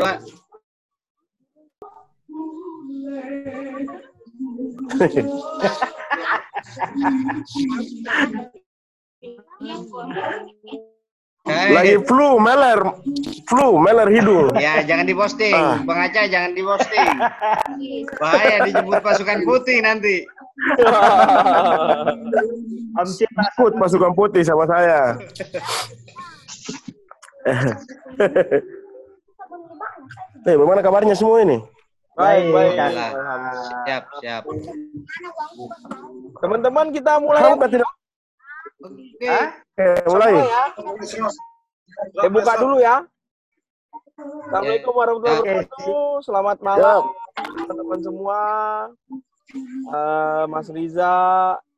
Pak. Lagi flu, meler. Flu, meler hidung. Ya, jangan diposting. Ah. Bang Aca jangan diposting. Bahaya dijemput pasukan putih nanti. Om Ikut pasukan putih sama saya. Eh, bagaimana kabarnya semua ini? baik, baik. Siap, siap. Teman-teman kita mulai. Kamu kan tidak Oke. Eh, mulai. Eh, buka dulu ya. Assalamualaikum warahmatullahi Oke. wabarakatuh. Selamat malam teman-teman semua. Eh, Mas Riza,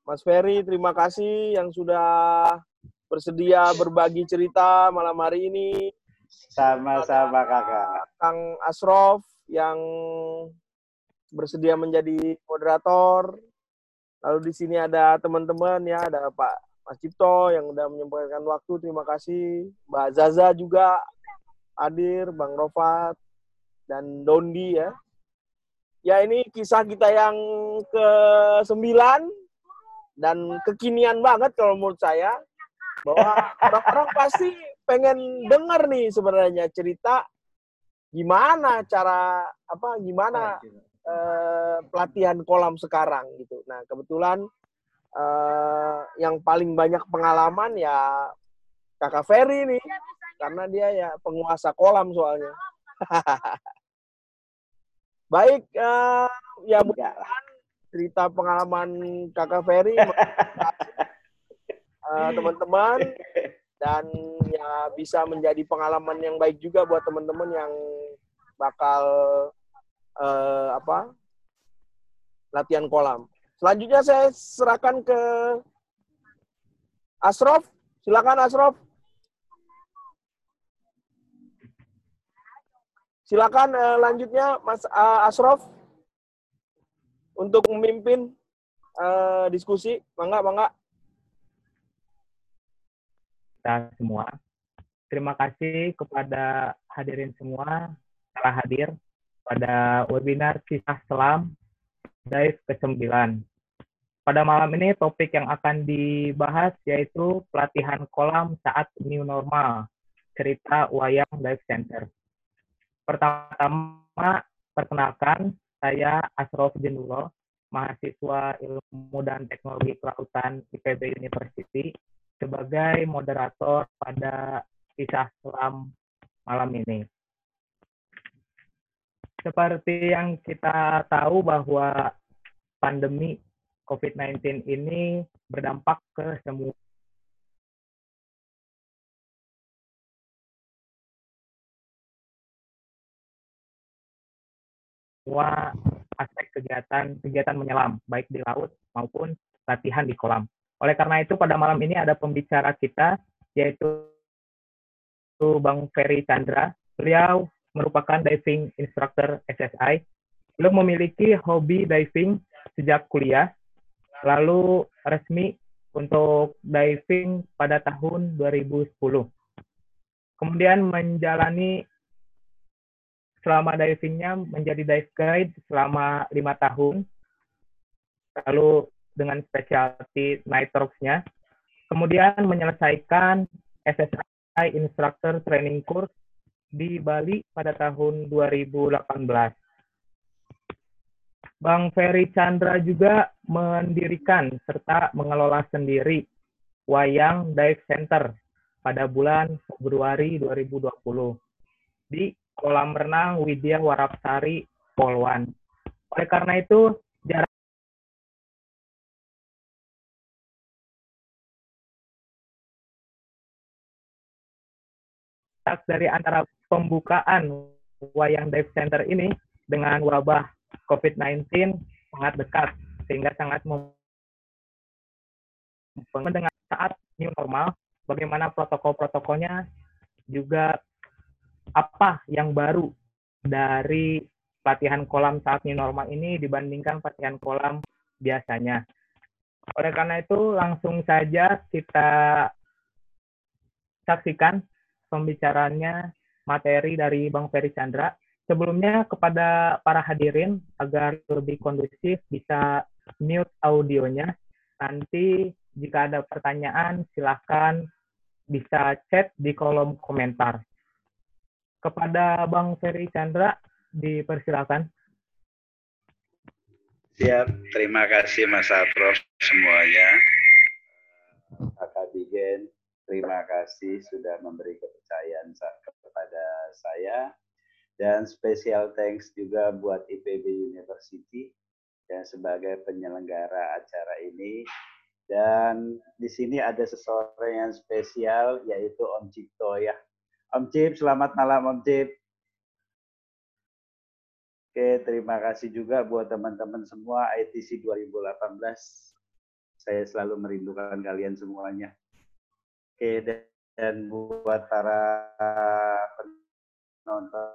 Mas Ferry, terima kasih yang sudah bersedia berbagi cerita malam hari ini. Sama-sama kakak. Kang Asrof yang bersedia menjadi moderator. Lalu di sini ada teman-teman ya, ada Pak Mas Cipto yang udah menyempatkan waktu, terima kasih. Mbak Zaza juga hadir, Bang Rofat, dan Dondi ya. Ya ini kisah kita yang ke-9 dan kekinian banget kalau menurut saya bahwa orang-orang pasti pengen dengar nih sebenarnya cerita gimana cara apa gimana eh, pelatihan kolam sekarang gitu. Nah kebetulan eh, yang paling banyak pengalaman ya kakak Ferry nih karena dia ya penguasa kolam soalnya. Baik eh, ya mudah-mudahan cerita pengalaman kakak Ferry eh, teman-teman dan ya bisa menjadi pengalaman yang baik juga buat teman-teman yang bakal eh, apa latihan kolam. Selanjutnya saya serahkan ke Asrof. Silakan Asrof. Silakan eh, lanjutnya Mas eh, Asrof untuk memimpin eh, diskusi. Mangga, mangga. Kita semua. Terima kasih kepada hadirin semua telah hadir pada webinar Kisah Selam Dive ke-9. Pada malam ini topik yang akan dibahas yaitu pelatihan kolam saat new normal, cerita Wayang Dive Center. Pertama-tama, perkenalkan, saya Asrof Jendulo, mahasiswa Ilmu dan Teknologi Kelautan IPB University, sebagai moderator pada kisah selam malam ini. Seperti yang kita tahu bahwa pandemi COVID-19 ini berdampak ke semua semua aspek kegiatan kegiatan menyelam baik di laut maupun latihan di kolam. Oleh karena itu pada malam ini ada pembicara kita yaitu Bang Ferry Chandra. Beliau merupakan diving instructor SSI. Beliau memiliki hobi diving sejak kuliah, lalu resmi untuk diving pada tahun 2010. Kemudian menjalani selama divingnya menjadi dive guide selama lima tahun, lalu dengan specialty nitrox-nya. Kemudian menyelesaikan SSI Instructor Training Course di Bali pada tahun 2018. Bang Ferry Chandra juga mendirikan serta mengelola sendiri Wayang Dive Center pada bulan Februari 2020 di kolam renang Widya Warapsari Polwan. Oleh karena itu, jarak dari antara pembukaan Wayang Dive Center ini dengan wabah COVID-19 sangat dekat sehingga sangat mendengar saat new normal bagaimana protokol-protokolnya juga apa yang baru dari latihan kolam saat new normal ini dibandingkan latihan kolam biasanya. Oleh karena itu langsung saja kita saksikan pembicaranya materi dari Bang Ferry Chandra. Sebelumnya kepada para hadirin agar lebih kondusif bisa mute audionya. Nanti jika ada pertanyaan silahkan bisa chat di kolom komentar. Kepada Bang Ferry Chandra dipersilakan. Siap, terima kasih Mas Prof semuanya. Kakak Bigen, terima kasih sudah memberi kepercayaan kepada saya dan special thanks juga buat IPB University yang sebagai penyelenggara acara ini. Dan di sini ada seseorang yang spesial yaitu Om Cipto ya. Om Cip, selamat malam Om Cip. Oke, terima kasih juga buat teman-teman semua ITC 2018. Saya selalu merindukan kalian semuanya. Oke, dan buat para penonton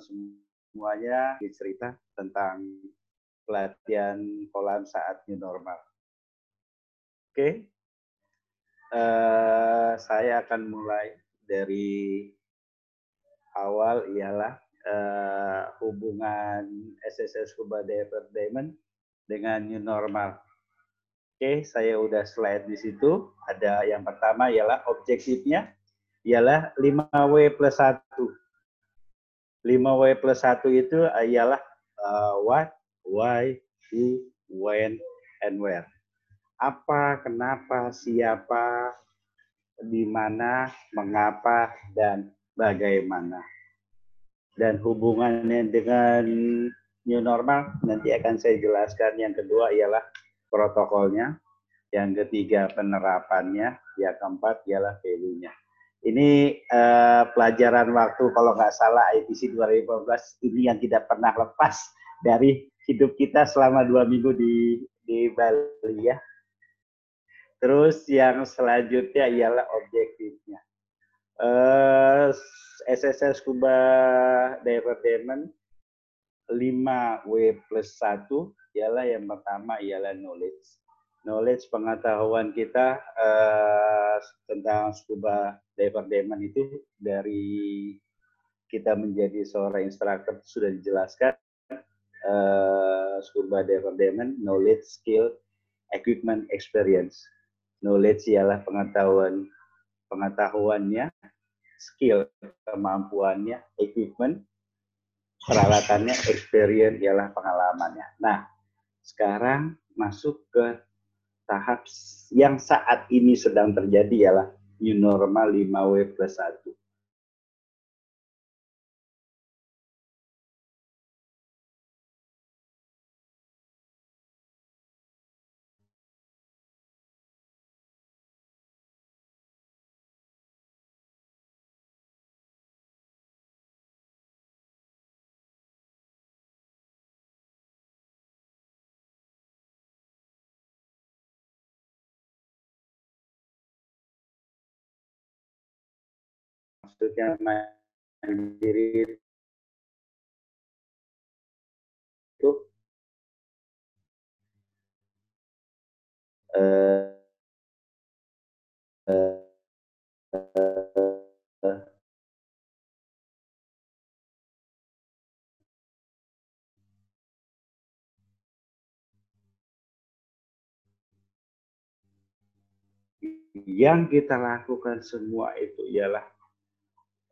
semuanya cerita tentang pelatihan kolam saat new normal. Oke, uh, saya akan mulai dari awal ialah uh, hubungan SSS Diver Diamond dengan new normal. Oke, saya udah slide di situ. Ada yang pertama ialah objektifnya ialah 5W plus 1 5W plus 1 itu ialah uh, what, why, who, when, and where. Apa, kenapa, siapa, di mana, mengapa, dan bagaimana. Dan hubungannya dengan new normal nanti akan saya jelaskan. Yang kedua ialah protokolnya. Yang ketiga penerapannya. Yang keempat ialah value-nya. Ini uh, pelajaran waktu kalau nggak salah IPC 2015 ini yang tidak pernah lepas dari hidup kita selama dua minggu di di Bali ya. Terus yang selanjutnya ialah objektifnya. Eh, SSS Scuba Diver Diamond 5W plus 1 ialah yang pertama ialah knowledge. Knowledge pengetahuan kita uh, tentang scuba diver diamond itu dari kita menjadi seorang instruktur sudah dijelaskan uh, scuba diver diamond knowledge skill equipment experience. Knowledge ialah pengetahuan pengetahuannya skill kemampuannya equipment peralatannya experience ialah pengalamannya nah sekarang masuk ke tahap yang saat ini sedang terjadi ialah new normal 5W plus 1. Maksudnya mandiri itu uh, uh, uh, yang kita lakukan semua itu ialah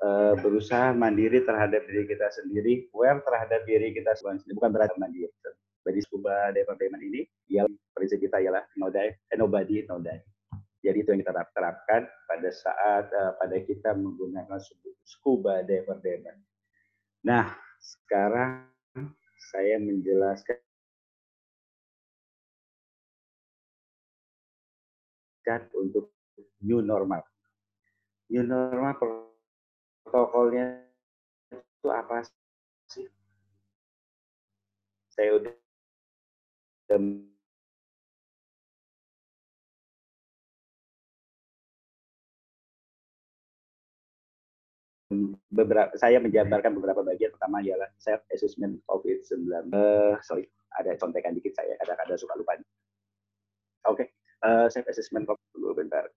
uh, berusaha mandiri terhadap diri kita sendiri, aware terhadap diri kita sendiri, bukan berarti mandiri. Bagi scuba departemen ini, yang prinsip kita ialah no die, eh, nobody, no die. Jadi itu yang kita terapkan pada saat uh, pada kita menggunakan scuba departemen. Nah, sekarang saya menjelaskan untuk new normal. New normal protokolnya itu apa sih? Saya udah beberapa saya menjabarkan beberapa bagian pertama ialah self assessment COVID-19. Uh, sorry, ada contekan dikit saya kadang-kadang suka lupa. Oke, okay. uh, self assessment COVID dulu bentar.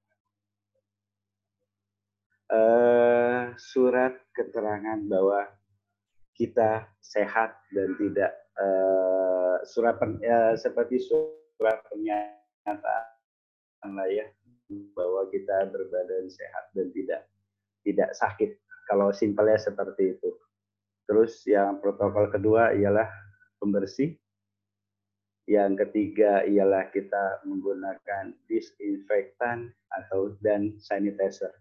Eh, surat keterangan bahwa kita sehat dan tidak eh, surat pen- eh, seperti surat pernyataan lah ya bahwa kita berbadan sehat dan tidak tidak sakit. Kalau simpelnya seperti itu. Terus yang protokol kedua ialah pembersih. Yang ketiga ialah kita menggunakan disinfektan atau dan sanitizer.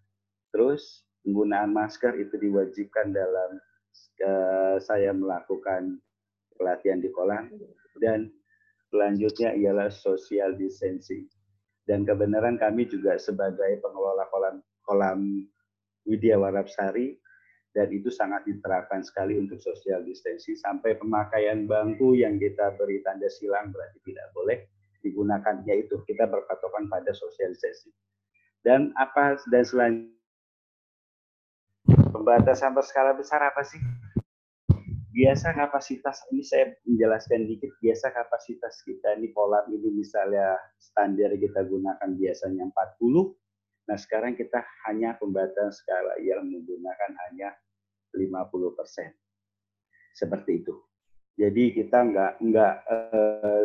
Terus penggunaan masker itu diwajibkan dalam eh, saya melakukan pelatihan di kolam dan selanjutnya ialah social distancing. Dan kebenaran kami juga sebagai pengelola kolam kolam Widya Warapsari dan itu sangat diterapkan sekali untuk social distancing sampai pemakaian bangku yang kita beri tanda silang berarti tidak boleh digunakan yaitu kita berpatokan pada social distancing. Dan apa dan selanjutnya pembatasan berskala besar apa sih? Biasa kapasitas ini saya menjelaskan dikit biasa kapasitas kita ini kolam ini misalnya standar kita gunakan biasanya 40 Nah, sekarang kita hanya pembatasan skala yang menggunakan hanya 50 persen. Seperti itu. Jadi kita nggak nggak eh,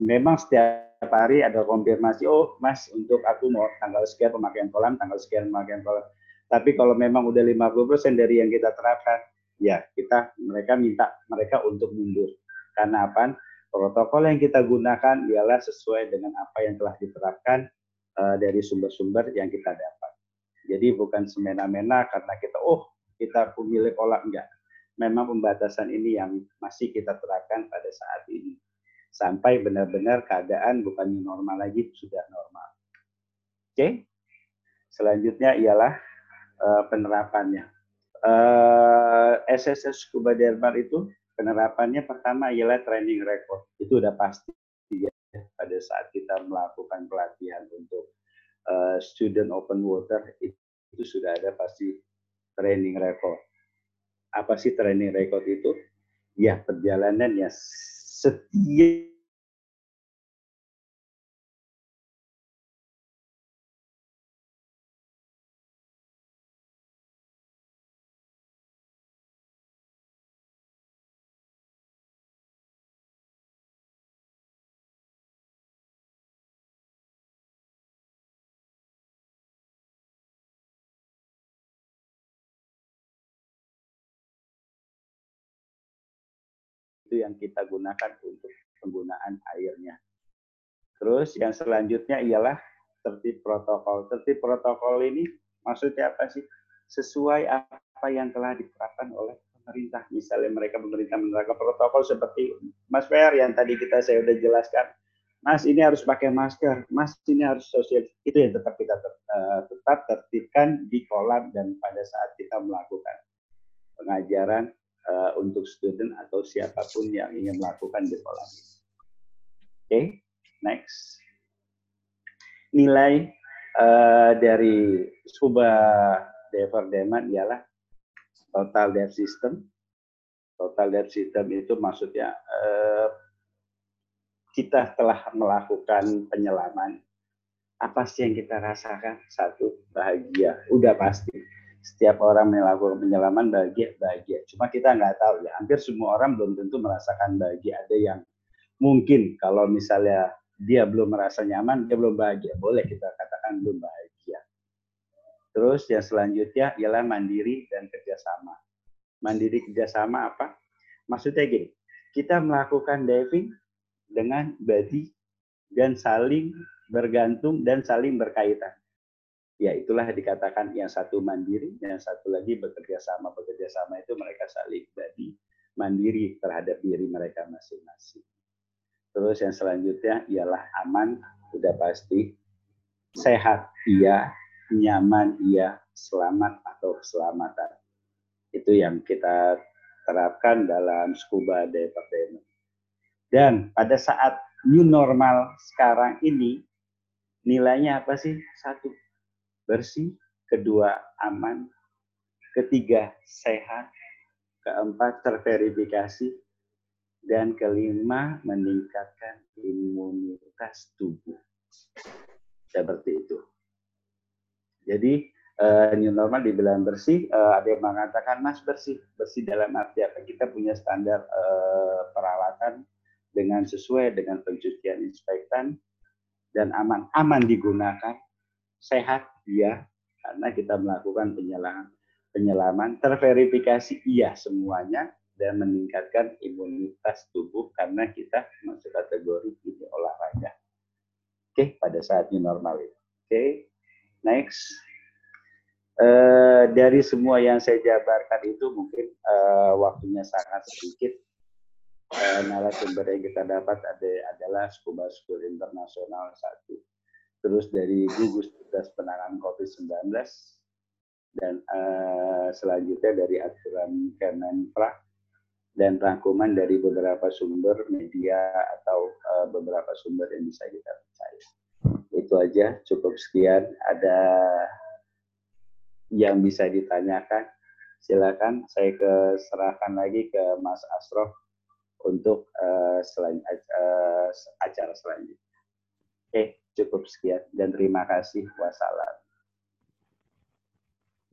memang setiap hari ada konfirmasi, oh mas untuk aku mau tanggal sekian pemakaian kolam, tanggal sekian pemakaian kolam. Tapi kalau memang udah 50 persen dari yang kita terapkan, ya kita mereka minta mereka untuk mundur. Karena apa? Protokol yang kita gunakan ialah sesuai dengan apa yang telah diterapkan uh, dari sumber-sumber yang kita dapat. Jadi bukan semena-mena karena kita oh kita pemilik olah enggak. Memang pembatasan ini yang masih kita terapkan pada saat ini. Sampai benar-benar keadaan bukan normal lagi sudah normal. Oke. Selanjutnya ialah uh, penerapannya. Uh, SSS Scuba Derbar itu penerapannya pertama ialah training record. Itu udah pasti pada saat kita melakukan pelatihan untuk uh, student open water itu, itu sudah ada pasti training record. Apa sih training record itu? Ya perjalanan ya setiap itu yang kita gunakan untuk penggunaan airnya. Terus yang selanjutnya ialah tertib protokol. Tertib protokol ini maksudnya apa sih? Sesuai apa yang telah diterapkan oleh pemerintah. Misalnya mereka pemerintah menerapkan protokol seperti Mas Fer yang tadi kita saya sudah jelaskan. Mas ini harus pakai masker, Mas ini harus sosial. Itu yang tetap kita uh, tetap tertibkan di kolam dan pada saat kita melakukan pengajaran uh, untuk student atau siapa pun yang ingin melakukan ini. Oke, okay, next. Nilai uh, dari Scuba Diver Demand ialah total depth system. Total depth system itu maksudnya uh, kita telah melakukan penyelaman. Apa sih yang kita rasakan? Satu, bahagia. Udah pasti setiap orang melakukan penyelaman bahagia bahagia. Cuma kita nggak tahu ya hampir semua orang belum tentu merasakan bahagia. Ada yang mungkin kalau misalnya dia belum merasa nyaman dia belum bahagia. Boleh kita katakan belum bahagia. Terus yang selanjutnya ialah mandiri dan kerjasama. Mandiri kerjasama apa? Maksudnya gini kita melakukan diving dengan body dan saling bergantung dan saling berkaitan ya itulah dikatakan yang satu mandiri, yang satu lagi bekerja sama. Bekerja sama itu mereka saling jadi mandiri terhadap diri mereka masing-masing. Terus yang selanjutnya ialah aman, sudah pasti. Sehat, iya. Nyaman, iya. Selamat atau keselamatan. Itu yang kita terapkan dalam scuba department. Dan pada saat new normal sekarang ini, nilainya apa sih? Satu, bersih, kedua aman, ketiga sehat, keempat terverifikasi, dan kelima meningkatkan imunitas tubuh. Seperti itu. Jadi eh, new normal dibilang bersih, eh, ada yang mengatakan mas bersih, bersih dalam arti apa? Kita punya standar eh, peralatan dengan sesuai dengan pencucian inspektan dan aman, aman digunakan, sehat ya, karena kita melakukan penyelaman, penyelaman terverifikasi iya semuanya dan meningkatkan imunitas tubuh karena kita masuk kategori ini olahraga. Oke, pada saat new normal itu. Oke, next. Uh, dari semua yang saya jabarkan itu mungkin uh, waktunya sangat sedikit. Uh, narasumber yang kita dapat ada, adalah Scuba School Internasional satu. Terus dari gugus tugas penanganan COVID-19 dan uh, selanjutnya dari aturan Kemenpra dan rangkuman dari beberapa sumber media atau uh, beberapa sumber yang bisa kita percaya. Itu aja, cukup sekian. Ada yang bisa ditanyakan, silakan saya keserahkan lagi ke Mas Asrof untuk uh, selan, uh, acara selanjutnya. Oke, cukup sekian dan terima kasih. Wassalam.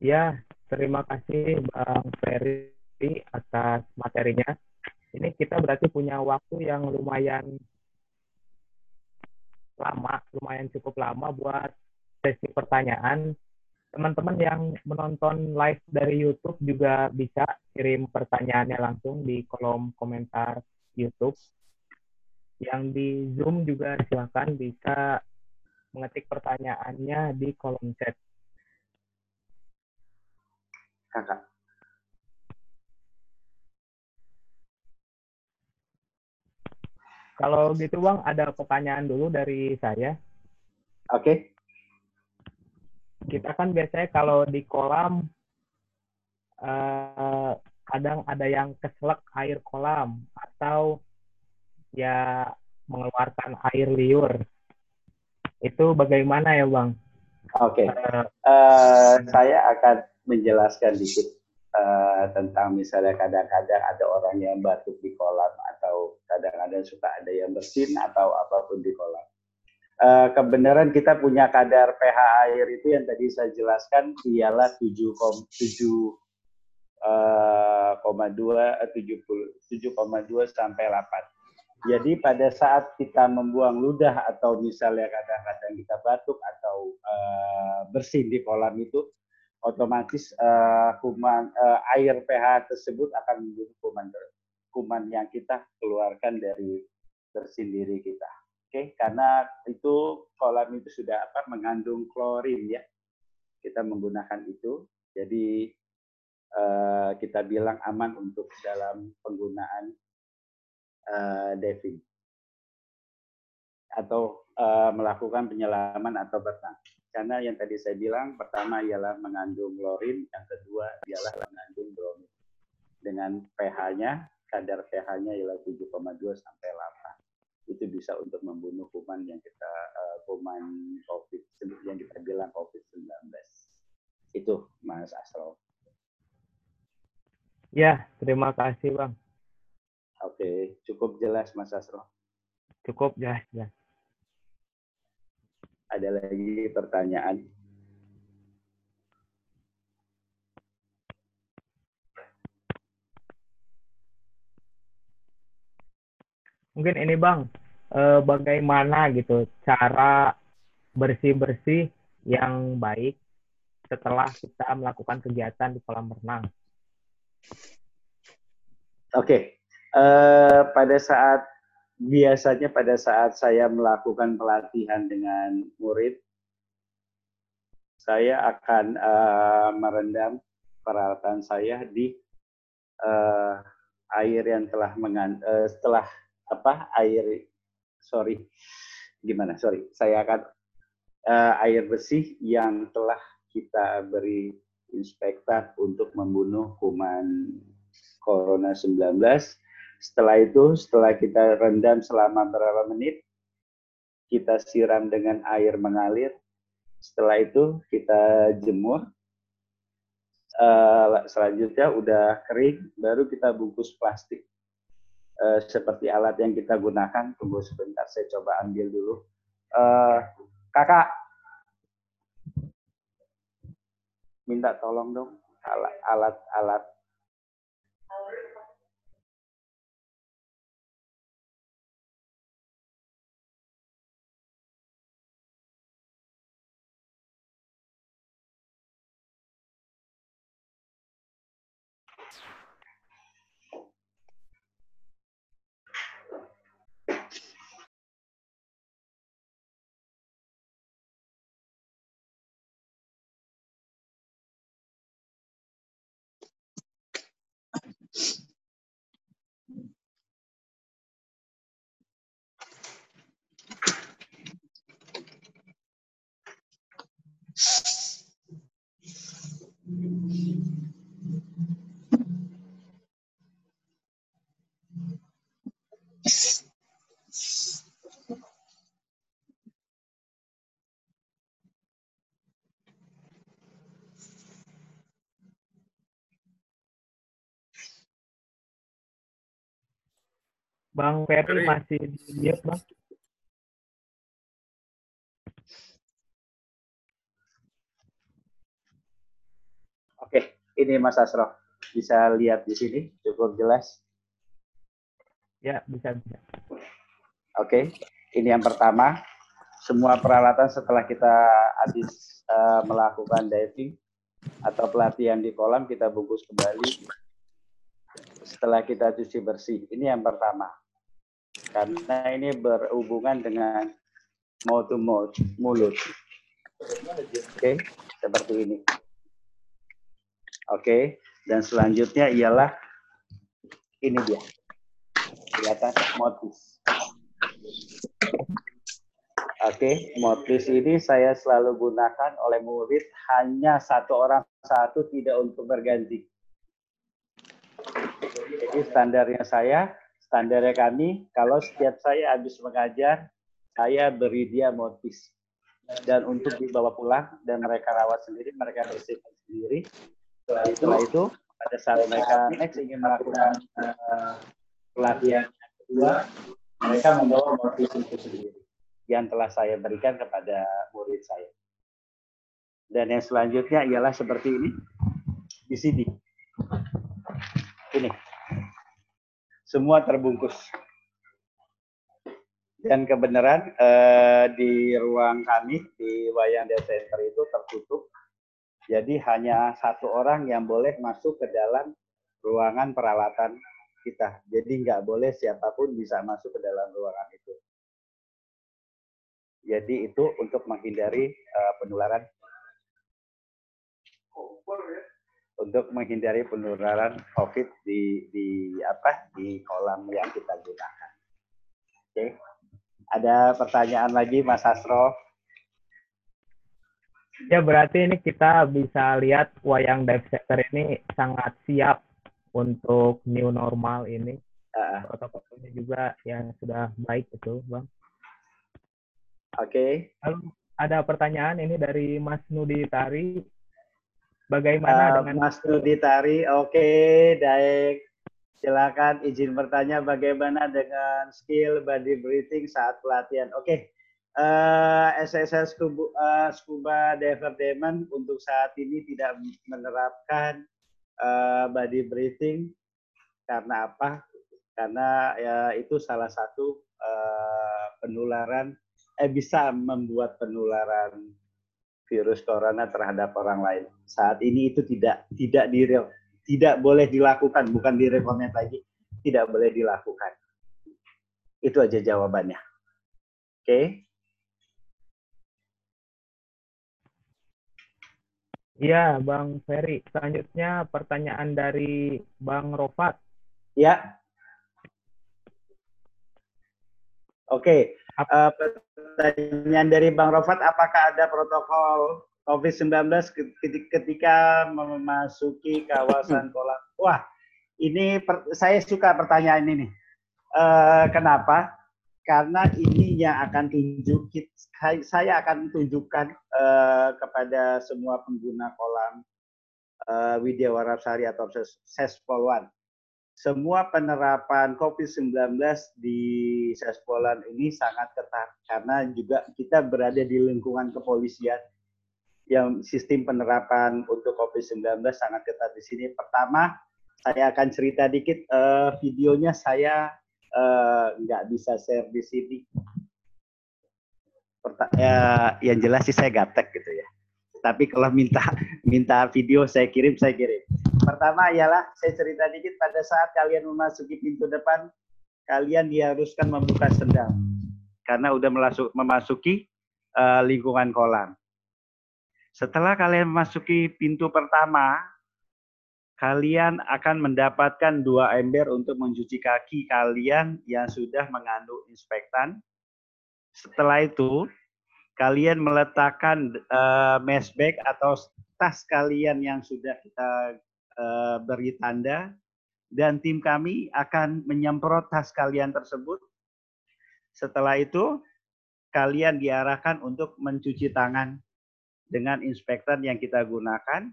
Ya, terima kasih Bang Ferry atas materinya. Ini kita berarti punya waktu yang lumayan lama, lumayan cukup lama buat sesi pertanyaan teman-teman yang menonton live dari YouTube juga bisa kirim pertanyaannya langsung di kolom komentar YouTube. Yang di Zoom juga silahkan bisa mengetik pertanyaannya di kolom chat. Kakak. Kalau gitu Bang, ada pertanyaan dulu dari saya. Oke. Okay kita kan biasanya kalau di kolam uh, kadang ada yang keselak air kolam atau ya mengeluarkan air liur. Itu bagaimana ya bang? Oke, okay. uh, uh, saya akan menjelaskan dikit uh, tentang misalnya kadang-kadang ada orang yang batuk di kolam atau kadang-kadang suka ada yang bersin atau apa pun di kolam uh, kebenaran kita punya kadar pH air itu yang tadi saya jelaskan ialah 7,7 uh, 7,2 sampai 8. Jadi pada saat kita membuang ludah atau misalnya kadang-kadang kita batuk atau uh, bersin di kolam itu, otomatis uh, kuman uh, air pH tersebut akan membunuh kuman kuman yang kita keluarkan dari bersin diri kita. Oke, okay? karena itu kolam itu sudah apa mengandung klorin ya. Kita menggunakan itu. Jadi uh, kita bilang aman untuk dalam penggunaan uh, diving atau uh, melakukan penyelaman atau berenang. Karena yang tadi saya bilang pertama ialah mengandung klorin, yang kedua ialah mengandung bromid. Dengan pH-nya, kadar pH-nya ialah 7,2 sampai 8 itu bisa untuk membunuh kuman yang kita uh, kuman COVID yang kita bilang COVID-19. Itu Mas Asro. Ya, terima kasih Bang. Oke, cukup jelas Mas Asro. Cukup jelas, ya. Ada lagi pertanyaan? mungkin ini bang eh, bagaimana gitu cara bersih bersih yang baik setelah kita melakukan kegiatan di kolam renang. Oke, okay. Uh, pada saat biasanya pada saat saya melakukan pelatihan dengan murid, saya akan uh, merendam peralatan saya di uh, air yang telah mengan uh, setelah apa air sorry gimana sorry saya akan uh, air bersih yang telah kita beri inspektan untuk membunuh kuman corona 19 setelah itu setelah kita rendam selama berapa menit kita siram dengan air mengalir setelah itu kita jemur uh, selanjutnya udah kering baru kita bungkus plastik uh, seperti alat yang kita gunakan. Tunggu sebentar, saya coba ambil dulu. Uh, kakak, minta tolong dong alat you Bang Ferry Ferry. masih di mute, Bang. Oke, ini Mas Asro. Bisa lihat di sini, cukup jelas. Ya, bisa bisa. Oke, ini yang pertama. Semua peralatan setelah kita habis eh, melakukan diving atau pelatihan di kolam, kita bungkus kembali. Setelah kita cuci bersih. Ini yang pertama. Karena ini berhubungan dengan mouth to mouth, mulut. Oke, seperti ini. Oke, dan selanjutnya ialah ini dia. Kelihatan motis. Oke, motis ini saya selalu gunakan oleh murid hanya satu orang satu tidak untuk berganti. Jadi standarnya saya, standarnya kami, kalau setiap saya habis mengajar, saya beri dia motis. Dan untuk dibawa pulang dan mereka rawat sendiri, mereka bersihkan sendiri. Setelah itu, pada saat mereka next ingin melakukan eh, pelatihan kedua, mereka membawa motif itu sendiri yang telah saya berikan kepada murid saya. Dan yang selanjutnya ialah seperti ini di sini. Ini. Semua terbungkus. Dan kebenaran eh, di ruang kami di Wayang Desa Center itu tertutup. Jadi hanya satu orang yang boleh masuk ke dalam ruangan peralatan kita. Jadi nggak boleh siapa pun bisa masuk ke dalam ruangan itu. Jadi itu untuk menghindari uh, penularan untuk menghindari penularan COVID di di apa di kolam yang kita gunakan. Oke, ada pertanyaan lagi Mas Asro? Ya, berarti ini kita bisa lihat wayang dive center ini sangat siap untuk new normal ini. Uh, Protokolnya juga yang sudah baik itu, Bang. Oke, Lalu ada pertanyaan ini dari Mas Nudi Tari. Bagaimana Uh, dengan Mas Nudi Tari, oke, baik. Silakan izin bertanya bagaimana dengan skill body breathing saat pelatihan. Oke, eh, SSL Scuba, eh, Scuba Diver Demon untuk saat ini tidak menerapkan eh, body breathing karena apa? Karena ya itu salah satu eh, penularan, eh bisa membuat penularan virus corona terhadap orang lain. Saat ini itu tidak tidak di tidak boleh dilakukan, bukan direkomend lagi, tidak boleh dilakukan. Itu aja jawabannya. Oke. Iya, Bang Ferry. Selanjutnya pertanyaan dari Bang Rofat. Ya. Oke. Uh, pertanyaan dari Bang Rofat, apakah ada protokol COVID-19 ketika memasuki kawasan kolam? Wah, ini per, saya suka pertanyaan ini. Uh, kenapa? Karena ini yang akan tunjuk, saya akan tunjukkan uh, kepada semua pengguna kolam uh, Widya Warapsari atau Sespol Semua penerapan COVID-19 di Sespolan ini sangat ketat karena juga kita berada di lingkungan kepolisian yang sistem penerapan untuk COVID-19 sangat ketat di sini. Pertama, saya akan cerita dikit eh, videonya saya eh, nggak bisa share di sini. Ya, yang jelas sih saya gaptek gitu ya. Tapi kalau minta minta video saya kirim, saya kirim. Pertama ialah saya cerita dikit pada saat kalian memasuki pintu depan, kalian diharuskan membuka sendal karena udah melasuk- memasuki eh, lingkungan kolam. Setelah kalian memasuki pintu pertama, kalian akan mendapatkan dua ember untuk mencuci kaki kalian yang sudah mengandung inspektan. Setelah itu, kalian meletakkan uh, mesh bag atau tas kalian yang sudah kita eh, beri tanda, dan tim kami akan menyemprot tas kalian tersebut. Setelah itu, kalian diarahkan untuk mencuci tangan dengan inspektan yang kita gunakan.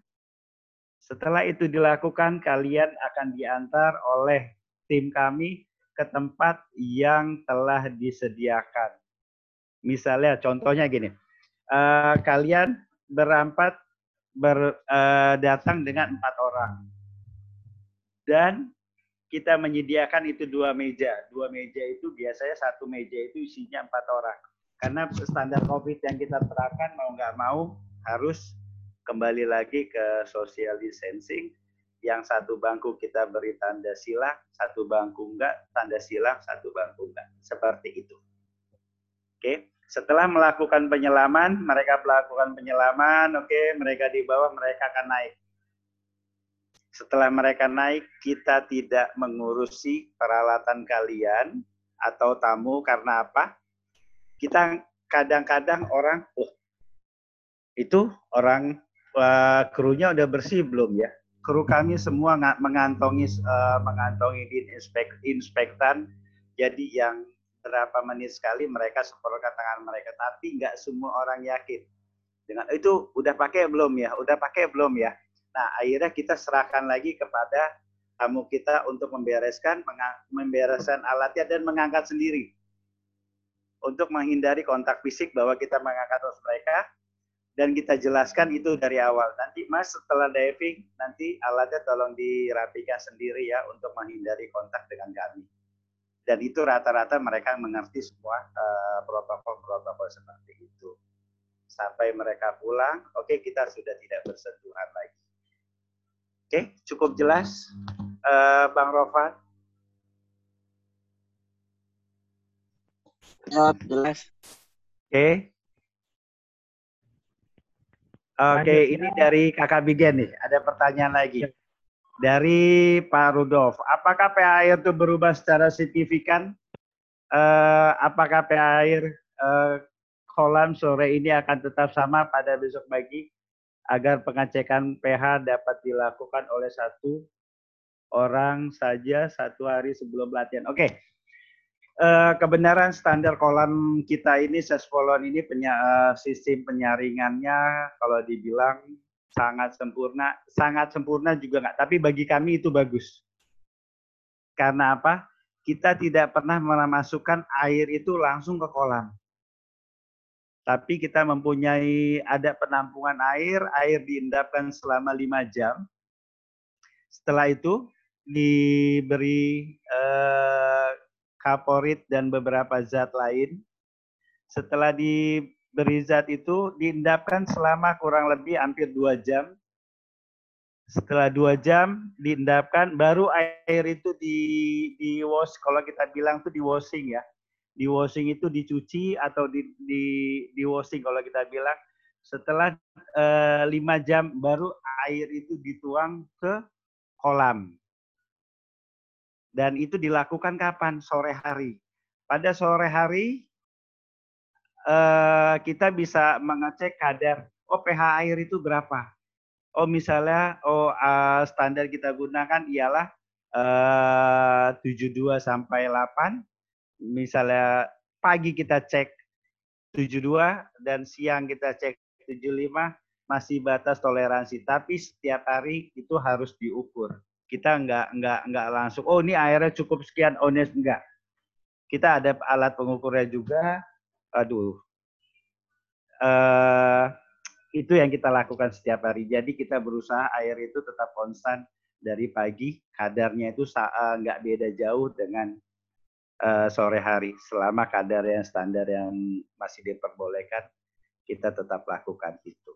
Setelah itu dilakukan, kalian akan diantar oleh tim kami ke tempat yang telah disediakan. Misalnya, contohnya gini, eh, kalian berampat ber, eh, datang dengan empat orang, dan kita menyediakan itu dua meja. Dua meja itu biasanya satu meja itu isinya empat orang. Karena standar COVID yang kita terapkan mau nggak mau harus kembali lagi ke social distancing. Yang satu bangku kita beri tanda silang, satu bangku enggak, tanda silang, satu bangku enggak. Seperti itu. Oke, setelah melakukan penyelaman, mereka melakukan penyelaman, oke, mereka di bawah, mereka akan naik. Setelah mereka naik, kita tidak mengurusi peralatan kalian atau tamu karena apa? Kita kadang-kadang orang, oh, itu orang uh, krunya udah bersih belum ya? Kru kami semua mengantongi uh, mengantongi inspek, inspektan. Jadi yang berapa menit sekali mereka semprotkan tangan mereka, tapi nggak semua orang yakin. Dengan itu udah pakai belum ya? Udah pakai belum ya? Nah akhirnya kita serahkan lagi kepada tamu kita untuk membereskan, membereskan alatnya dan mengangkat sendiri untuk menghindari kontak fisik bahwa kita mengangkat terus mereka dan kita jelaskan itu dari awal. Nanti Mas setelah diving, nanti alatnya tolong dirapikan sendiri ya untuk menghindari kontak dengan kami. Dan itu rata-rata mereka mengerti semua protokol-protokol uh, seperti itu. Sampai mereka pulang, oke okay, kita sudah tidak bersentuhan lagi. Oke, okay, cukup jelas, uh, Bang Rofat? jelas. Oke. Okay. Oke, okay, ini dari Kakak Bigen nih. Ada pertanyaan lagi. Dari Pak Rudolf. Apakah pH air itu berubah secara signifikan? Uh, apakah pH air uh, kolam sore ini akan tetap sama pada besok pagi? Agar pengecekan pH dapat dilakukan oleh satu orang saja satu hari sebelum latihan. Oke. Okay uh, kebenaran standar kolam kita ini sespolon ini penya, sistem penyaringannya kalau dibilang sangat sempurna, sangat sempurna juga nggak. Tapi bagi kami itu bagus. Karena apa? Kita tidak pernah memasukkan air itu langsung ke kolam. Tapi kita mempunyai ada penampungan air, air diendapkan selama lima jam. Setelah itu diberi uh, kaporit dan beberapa zat lain. Setelah diberi zat itu diendapkan selama kurang lebih hampir dua jam. Setelah dua jam diendapkan, baru air itu di di wash. Kalau kita bilang tuh di washing ya, di washing itu dicuci atau di di, di washing kalau kita bilang. Setelah eh, lima jam baru air itu dituang ke kolam dan itu dilakukan kapan? Sore hari. Pada sore hari eh, kita bisa mengecek kadar oh pH air itu berapa. Oh misalnya oh uh, standar kita gunakan ialah eh, 72 sampai 8. Misalnya pagi kita cek 72 dan siang kita cek 75 masih batas toleransi. Tapi setiap hari itu harus diukur kita nggak nggak nggak langsung oh ini airnya cukup sekian oh ini enggak kita ada alat pengukurnya juga aduh uh, itu yang kita lakukan setiap hari. Jadi kita berusaha air itu tetap konstan dari pagi, kadarnya itu eh, nggak beda jauh dengan eh, sore hari. Selama kadar yang standar yang masih diperbolehkan, kita tetap lakukan itu.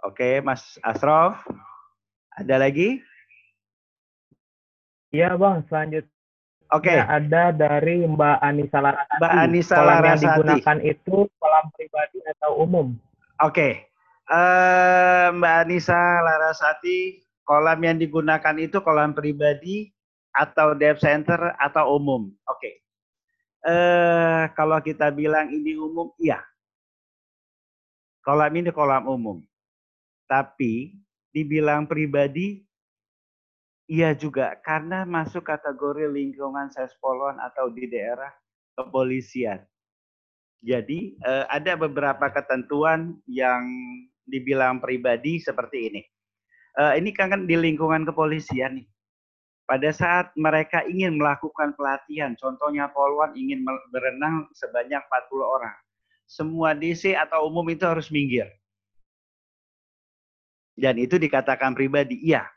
Oke, Mas Asrof, ada lagi? Iya bang, selanjutnya Oke, ada dari Mbak Anissa Larasati. Mbak Anissa kolam yang digunakan itu kolam pribadi atau umum? Oke, Eh, Mbak Anissa Larasati, kolam yang digunakan itu kolam pribadi atau depth center atau umum. Oke, Eh, kalau kita bilang ini umum, iya. Kolam ini kolam umum. Tapi dibilang pribadi, iya juga karena masuk kategori lingkungan sespolon atau di daerah kepolisian. Jadi eh, ada beberapa ketentuan yang dibilang pribadi seperti ini. Eh, ini kan di lingkungan kepolisian nih. Pada saat mereka ingin melakukan pelatihan, contohnya Polwan ingin berenang sebanyak 40 orang. Semua DC atau umum itu harus minggir. Dan itu dikatakan pribadi, iya.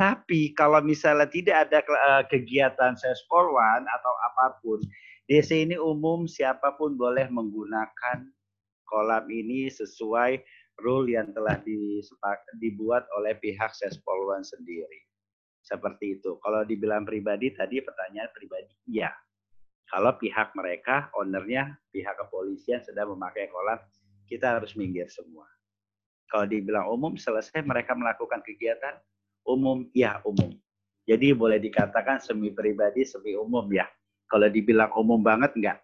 Tapi kalau misalnya tidak ada eh, kegiatan sespolwan atau apa pun, DC ini umum siapa pun boleh menggunakan kolam ini sesuai rule yang telah dibuat oleh pihak Sespolwan sendiri. Seperti itu. Kalau dibilang pribadi tadi pertanyaan pribadi, iya. Kalau pihak mereka, ownernya, pihak kepolisian sedang memakai kolam, kita harus minggir semua. Kalau dibilang umum, selesai mereka melakukan kegiatan, umum, ya umum. Jadi boleh dikatakan semi pribadi, semi umum ya. Kalau dibilang umum banget enggak.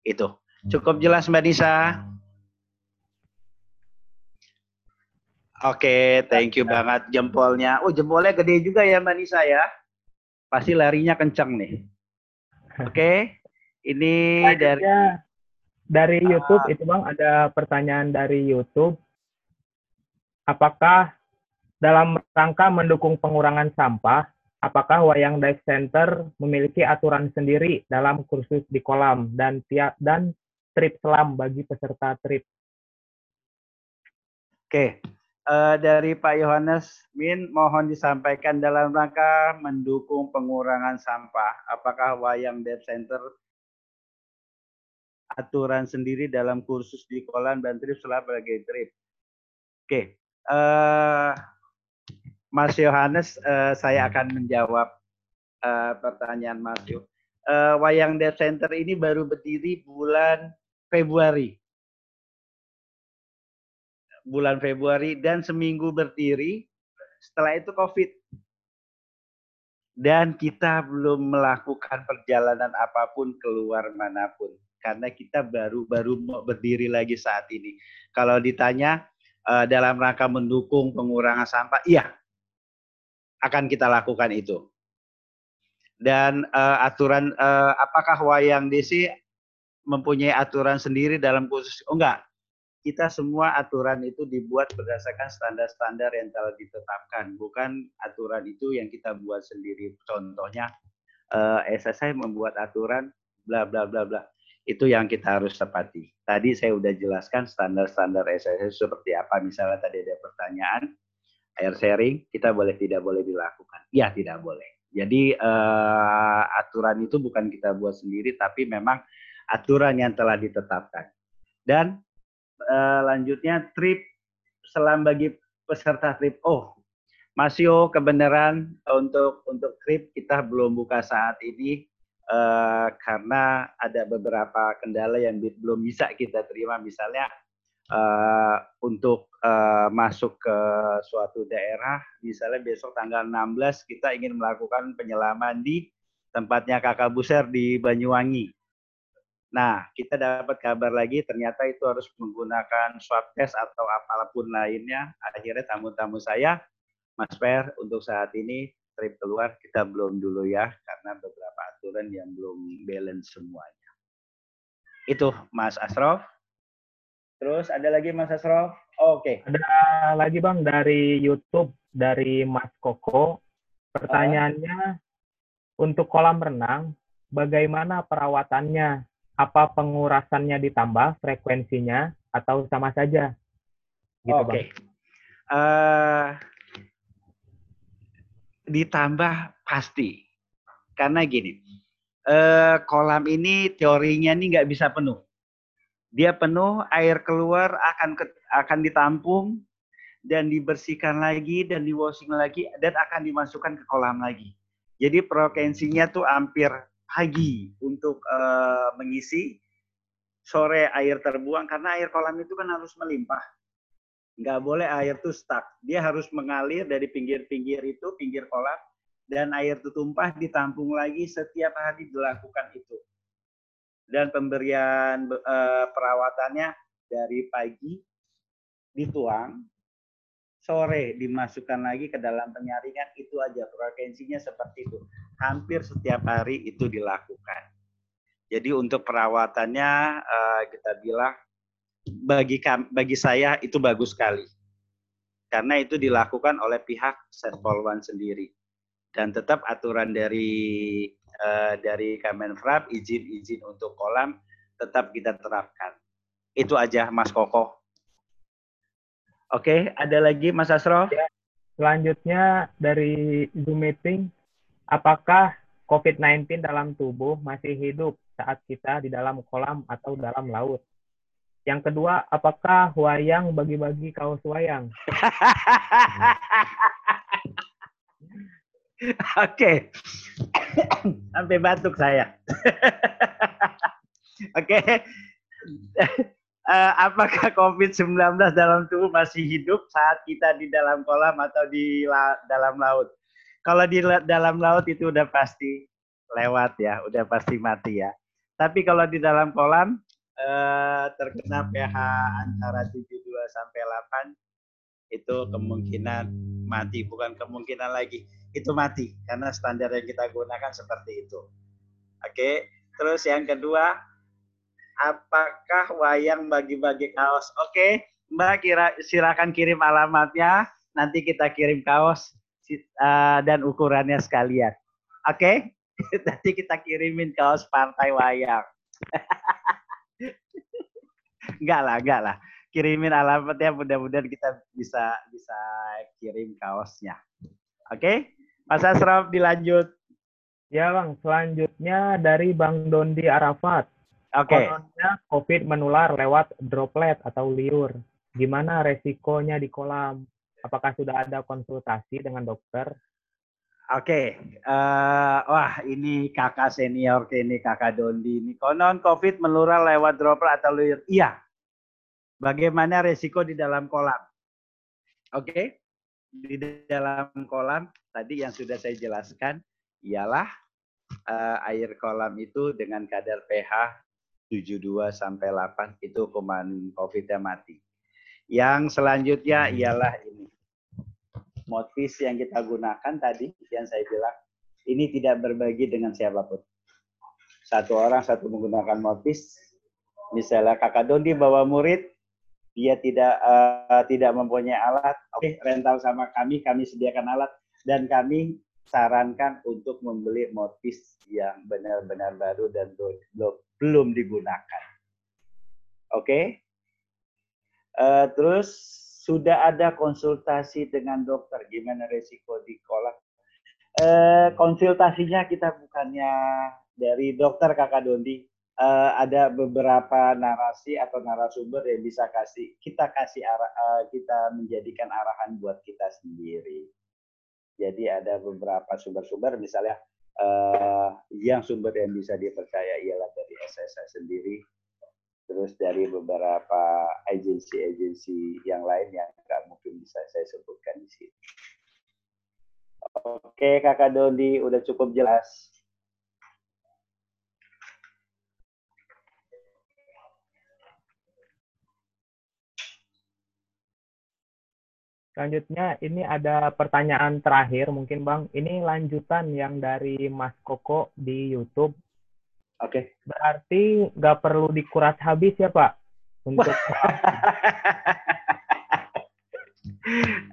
Itu. Cukup jelas Mbak Nisa? Oke, thank you banget jempolnya. Oh, jempolnya gede juga ya Mbak Nisa ya. Pasti larinya kencang nih. Oke. Ini dari dari Ah. YouTube itu bang ada pertanyaan dari YouTube. Apakah dalam rangka mendukung pengurangan sampah, apakah Wayang Dive Center memiliki aturan sendiri dalam kursus di kolam dan tiap dan trip selam bagi peserta trip? Oke. Eh, dari Pak Yohanes Min mohon disampaikan dalam rangka mendukung pengurangan sampah. Apakah Wayang Dev Center aturan sendiri dalam kursus di kolam dan trip sebagai trip? Oke. Eh, Mas Yohanes, eh, saya akan menjawab eh, pertanyaan Mas Yo. Eh, Wayang Dev Center ini baru berdiri bulan Februari bulan Februari dan seminggu berdiri. Setelah itu COVID. Dan kita belum melakukan perjalanan apa pun keluar mana pun. Karena kita baru-baru berdiri lagi saat ini. Kalau ditanya dalam rangka mendukung pengurangan sampah, iya. Akan kita lakukan itu. Dan eh, aturan, eh, apakah Wayang DC mempunyai aturan sendiri dalam khusus? Oh enggak, kita semua aturan itu dibuat berdasarkan standar-standar yang telah ditetapkan, bukan aturan itu yang kita buat sendiri. Contohnya eh, SSI membuat aturan bla bla bla bla. Itu yang kita harus tepati. Tadi saya udah jelaskan standar-standar SSI seperti apa. Misalnya tadi ada pertanyaan air sharing, kita boleh tidak boleh dilakukan. Iya, tidak boleh. Jadi eh, aturan itu bukan kita buat sendiri, tapi memang aturan yang telah ditetapkan. Dan eh, lanjutnya trip selam bagi peserta trip. Oh, Mas Yo kebenaran untuk untuk trip kita belum buka saat ini eh, karena ada beberapa kendala yang belum bisa kita terima. Misalnya eh, untuk eh, masuk ke suatu daerah, misalnya besok tanggal 16 kita ingin melakukan penyelaman di tempatnya Kakak Buser di Banyuwangi. Nah, kita dapat kabar lagi ternyata itu harus menggunakan swab test atau apa pun lainnya. Akhirnya tamu-tamu saya, Mas Per, untuk saat ini trip keluar kita belum dulu ya, karena beberapa aturan yang belum balance semuanya. Itu Mas Asrof. Terus ada lagi Mas Asrof? Oke. Ada lagi bang dari YouTube dari Mas Koko. Pertanyaannya untuk kolam renang, bagaimana perawatannya? Apa pengurasannya ditambah frekuensinya atau sama saja? Gitu, Oke. Bang. Eh, ditambah pasti. Karena gini, eh, kolam ini teorinya nih nggak bisa penuh. Dia penuh, air keluar akan ke- akan ditampung dan dibersihkan lagi dan di washing lagi dan akan dimasukkan ke kolam lagi. Jadi frekuensinya tuh hampir pagi untuk eh, mengisi, sore air terbuang karena air kolam itu kan harus melimpah nggak boleh air tuh stuck. Dia harus mengalir dari pinggir-pinggir itu, pinggir kolam, dan air itu tumpah ditampung lagi setiap hari dilakukan itu. Dan pemberian eh, perawatannya dari pagi dituang, sore dimasukkan lagi ke dalam penyaringan, itu aja frekuensinya seperti itu. Hampir setiap hari itu dilakukan. Jadi untuk perawatannya eh, kita bilang bagi bagi saya itu bagus sekali karena itu dilakukan oleh pihak Setpolwan sendiri dan tetap aturan dari eh, dari Kemenfrap izin-izin untuk kolam tetap kita terapkan itu aja Mas Koko Oke ada lagi Mas Asro Selanjutnya dari Zoom meeting, apakah COVID-19 dalam tubuh masih hidup saat kita di dalam kolam atau dalam laut? Yang kedua, apakah wayang bagi-bagi kaos wayang? Oke. Sampai batuk saya. Oke. Eh, apakah COVID-19 dalam tubuh masih hidup saat kita di dalam kolam atau di la- dalam laut? Kalau di la- dalam laut itu udah pasti lewat ya, udah pasti mati ya. Tapi kalau di dalam kolam eh, terkena pH antara 72 sampai 8 itu kemungkinan mati, bukan kemungkinan lagi itu mati karena standar yang kita gunakan seperti itu. Oke, terus yang kedua, apakah wayang bagi-bagi kaos? Oke, Mbak kira silakan kirim alamatnya, nanti kita kirim kaos eh, dan ukurannya sekalian. Oke, nanti kita kirimin kaos partai wayang. enggak lah, enggak lah. Kirimin alamatnya mudah-mudahan kita bisa bisa kirim kaosnya. Oke, Mas Asraf dilanjut. Ya Bang, selanjutnya dari Bang Dondi Arafat. Oke. Kononnya COVID menular lewat droplet atau liur. Gimana resikonya di kolam? Apakah sudah ada konsultasi dengan dokter? Oke, eh, wah ini kakak senior ini kakak Dondi ini. Konon COVID menular lewat droplet atau liur. Iya. Bagaimana resiko di dalam kolam? Oke, di dalam kolam tadi yang sudah saya jelaskan ialah eh, air kolam itu dengan kadar pH 72 sampai 8 itu kuman COVID-nya mati. Yang selanjutnya ialah ini motif yang kita gunakan tadi yang saya bilang ini tidak berbagi dengan siapa pun. Satu orang satu menggunakan motif. Misalnya kakak Dondi bawa murid, dia tidak eh, tidak mempunyai alat, oke rental sama kami, kami sediakan alat dan kami sarankan untuk membeli motif yang benar-benar baru dan belum belum digunakan. Oke. Eh, terus sudah ada konsultasi dengan dokter gimana resiko di kolam. Eh, konsultasinya kita bukannya dari dokter Kakak Dondi. Eh, ada beberapa narasi atau narasumber yang bisa kasih kita kasih arah eh, kita menjadikan arahan buat kita sendiri. Jadi ada beberapa sumber-sumber misalnya eh, yang sumber yang bisa dipercaya ialah dari SSI sendiri, terus dari beberapa agensi-agensi yang lain yang nggak mungkin bisa saya sebutkan di sini. Oke, Kakak Dondi, udah cukup jelas. Selanjutnya ini ada pertanyaan terakhir mungkin Bang. Ini lanjutan yang dari Mas Koko di YouTube. Oke. Berarti nggak perlu dikuras habis ya Pak? Untuk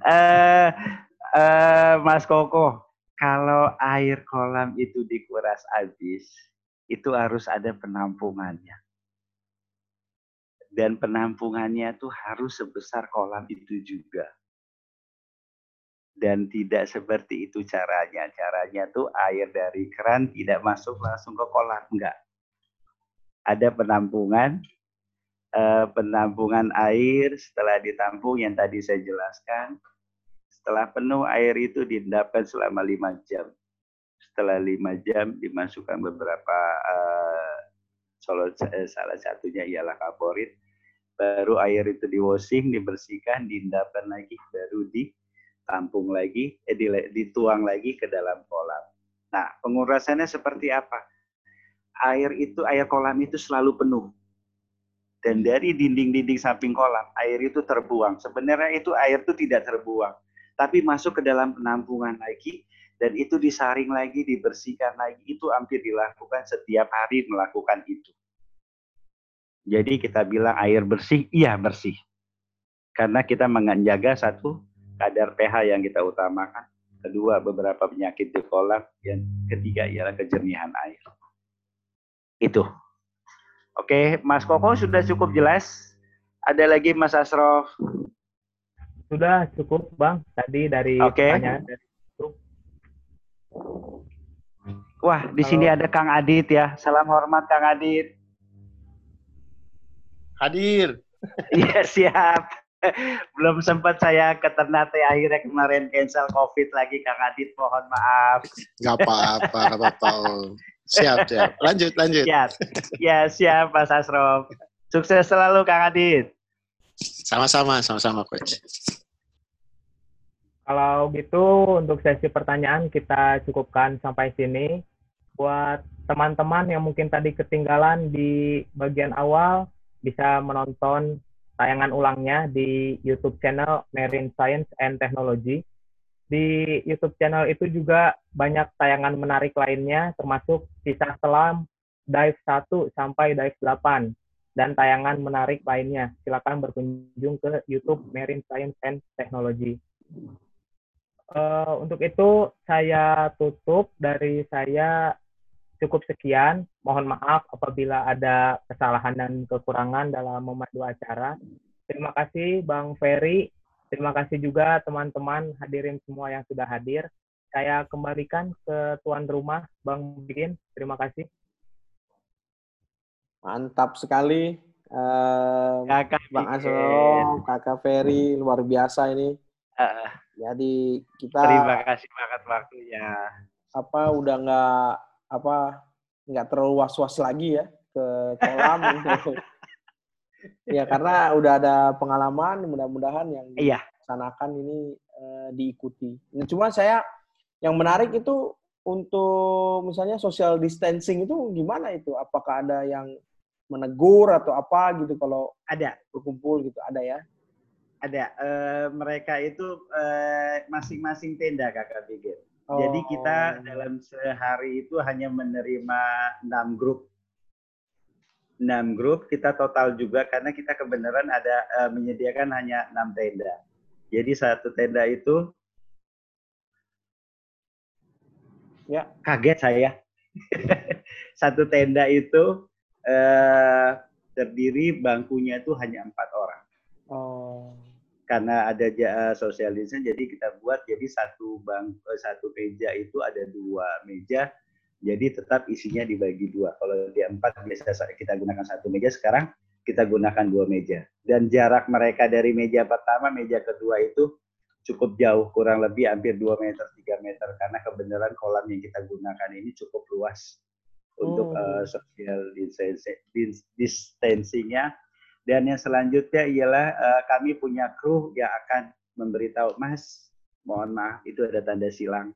eh eh, Mas Koko, kalau air kolam itu dikuras habis, itu harus ada penampungannya. dan penampungannya tuh harus sebesar kolam itu juga. Dan tidak seperti itu caranya. Caranya tuh air dari keran tidak masuk langsung ke kolam, enggak. Ada penampungan, eh, penampungan air setelah ditampung yang tadi saya jelaskan. Setelah penuh air itu diendapkan selama lima jam. Setelah lima jam dimasukkan beberapa eh, salah, eh, salah satunya ialah kaporit. Baru air itu di dibersihkan, diendapkan lagi, baru ditampung lagi, eh, di- dituang lagi ke dalam kolam. Nah, pengurasannya seperti apa? Air itu, air kolam itu selalu penuh. Dan dari dinding-dinding samping kolam, air itu terbuang. Sebenarnya itu air itu tidak terbuang, tapi masuk ke dalam penampungan lagi, dan itu disaring lagi, dibersihkan lagi. Itu hampir dilakukan setiap hari melakukan itu. Jadi kita bilang air bersih, iya bersih. Karena kita menjaga satu kadar pH yang kita utamakan. Kedua, beberapa penyakit di kolam. Yang ketiga ialah kejernihan air. Itu. Oke, Mas Koko sudah cukup jelas. Ada lagi Mas Asrof. Sudah cukup, Bang. Tadi dari pertanyaan dari Wah, di sini ada Kang Adit ya. Salam hormat Kang Adit. Hadir. Iya siap. Belum sempat saya ke Ternate akhirnya kemarin cancel COVID lagi Kang Adit. Mohon maaf. Gak apa-apa, gak apa-apa. Siap, siap. Lanjut, lanjut. Siap. Ya siap Mas Asrof. Sukses selalu Kang Adit. Sama-sama, sama-sama, Coach. Kalau gitu untuk sesi pertanyaan kita cukupkan sampai sini. Buat teman-teman yang mungkin tadi ketinggalan di bagian awal bisa menonton tayangan ulangnya di YouTube channel Marine Science and Technology. Di YouTube channel itu juga banyak tayangan menarik lainnya termasuk kisah selam dive 1 sampai dive 8 dan tayangan menarik lainnya. Silakan berkunjung ke YouTube Marine Science and Technology. Eh, untuk itu saya tutup dari saya cukup sekian. Mohon maaf apabila ada kesalahan dan kekurangan dalam memandu acara. Terima kasih Bang Ferry. Terima kasih juga teman-teman hadirin semua yang sudah hadir. Saya kembalikan ke tuan rumah Bang Bikin. Terima kasih. Mantap sekali. Eh, Kakak Bang. Asro, Kakak Ferry, luar biasa ini. Eh, Jadi kita terima kasih banget waktunya. apa udah nggak apa nggak terlalu was-was lagi ya ke kolam gitu. ya karena udah ada pengalaman mudah-mudahan yang Iya. dilaksanakan ini eh, diikuti. Nah, cuma saya yang menarik itu untuk misalnya social distancing itu gimana itu? Apakah ada yang menegur atau apa gitu kalau Ada. berkumpul gitu ada ya? Ada. Eh, mereka itu eh, masing-masing tenda kakak Jadi kita Oh. dalam sehari itu hanya menerima enam grup. Enam grup kita total juga karena kita kebenaran ada eh, menyediakan hanya enam tenda. Jadi satu tenda itu Ya. kaget saya. satu tenda itu eh, terdiri bangkunya itu hanya empat orang Oh. Karena ada social distancing jadi kita buat jadi satu bang eh, satu meja itu ada dua meja jadi tetap isinya dibagi dua kalau di empat biasa sa- kita gunakan satu meja sekarang kita gunakan dua meja dan jarak mereka dari meja pertama meja kedua itu cukup jauh kurang lebih hampir 2 meter 3 meter karena kebenaran kolam yang kita gunakan ini cukup luas untuk Oh. eh, social distancing- dis- distancingnya dan yang selanjutnya ialah eh, kami punya kru yang akan memberitahu Mas, mohon maaf itu ada tanda silang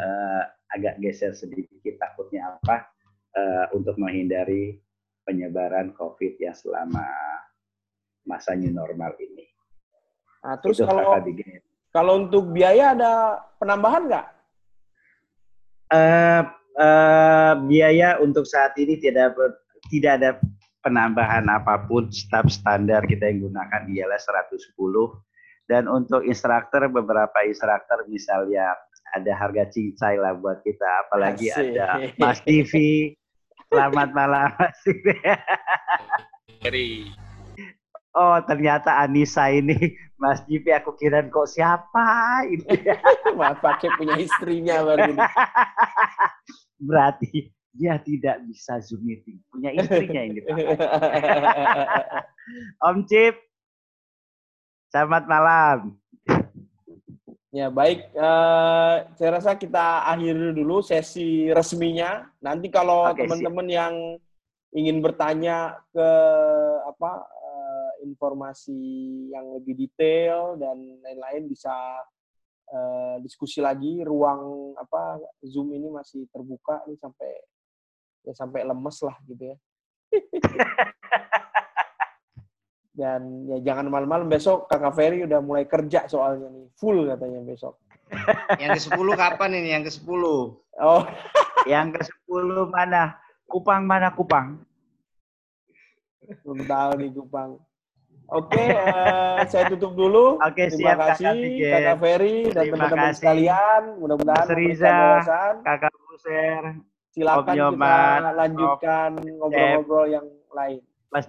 eh, agak geser sedikit takutnya apa eh, untuk menghindari penyebaran COVID yang selama masa new normal ini. Nah, terus itu kalau kalau untuk biaya ada penambahan nggak? Eh, eh, biaya untuk saat ini tidak tidak ada penambahan apa pun staf standar kita yang gunakan ialah 110 dan untuk instruktur beberapa instruktur misalnya ada harga cincai lah buat kita apalagi Asik. ada Mas TV selamat malam Mas TV Oh, ternyata Anissa ini Mas Jipi aku kira kok siapa ini. Maaf pakai punya istrinya baru ini. Berarti dia tidak bisa Zoom meeting. Punya istrinya ini. Pak. Om Cip. Selamat malam. Ya baik, eh, saya rasa kita akhiri dulu sesi resminya. Nanti kalau Oke, teman-teman yang ingin bertanya ke apa eh, informasi yang lebih detail dan lain-lain bisa eh, diskusi lagi. Ruang apa Zoom ini masih terbuka nih sampai ya sampai lemes lah gitu ya. Dan ya jangan malam-malam besok Kakak Ferry udah mulai kerja soalnya nih full katanya besok. Yang ke-10 kapan ini? Yang ke-10. Oh, Yang ke-10 mana? Kupang mana Kupang? belum tahu nih Kupang. Oke, eh, saya tutup dulu. Oke, Terima siap, kasih. Kakak Ferry dan Terima teman-teman kasih. sekalian. Mudah-mudahan Riza. Kakak Buser, Silakan Om kita lanjutkan ngobrol-ngobrol yang lain. Mas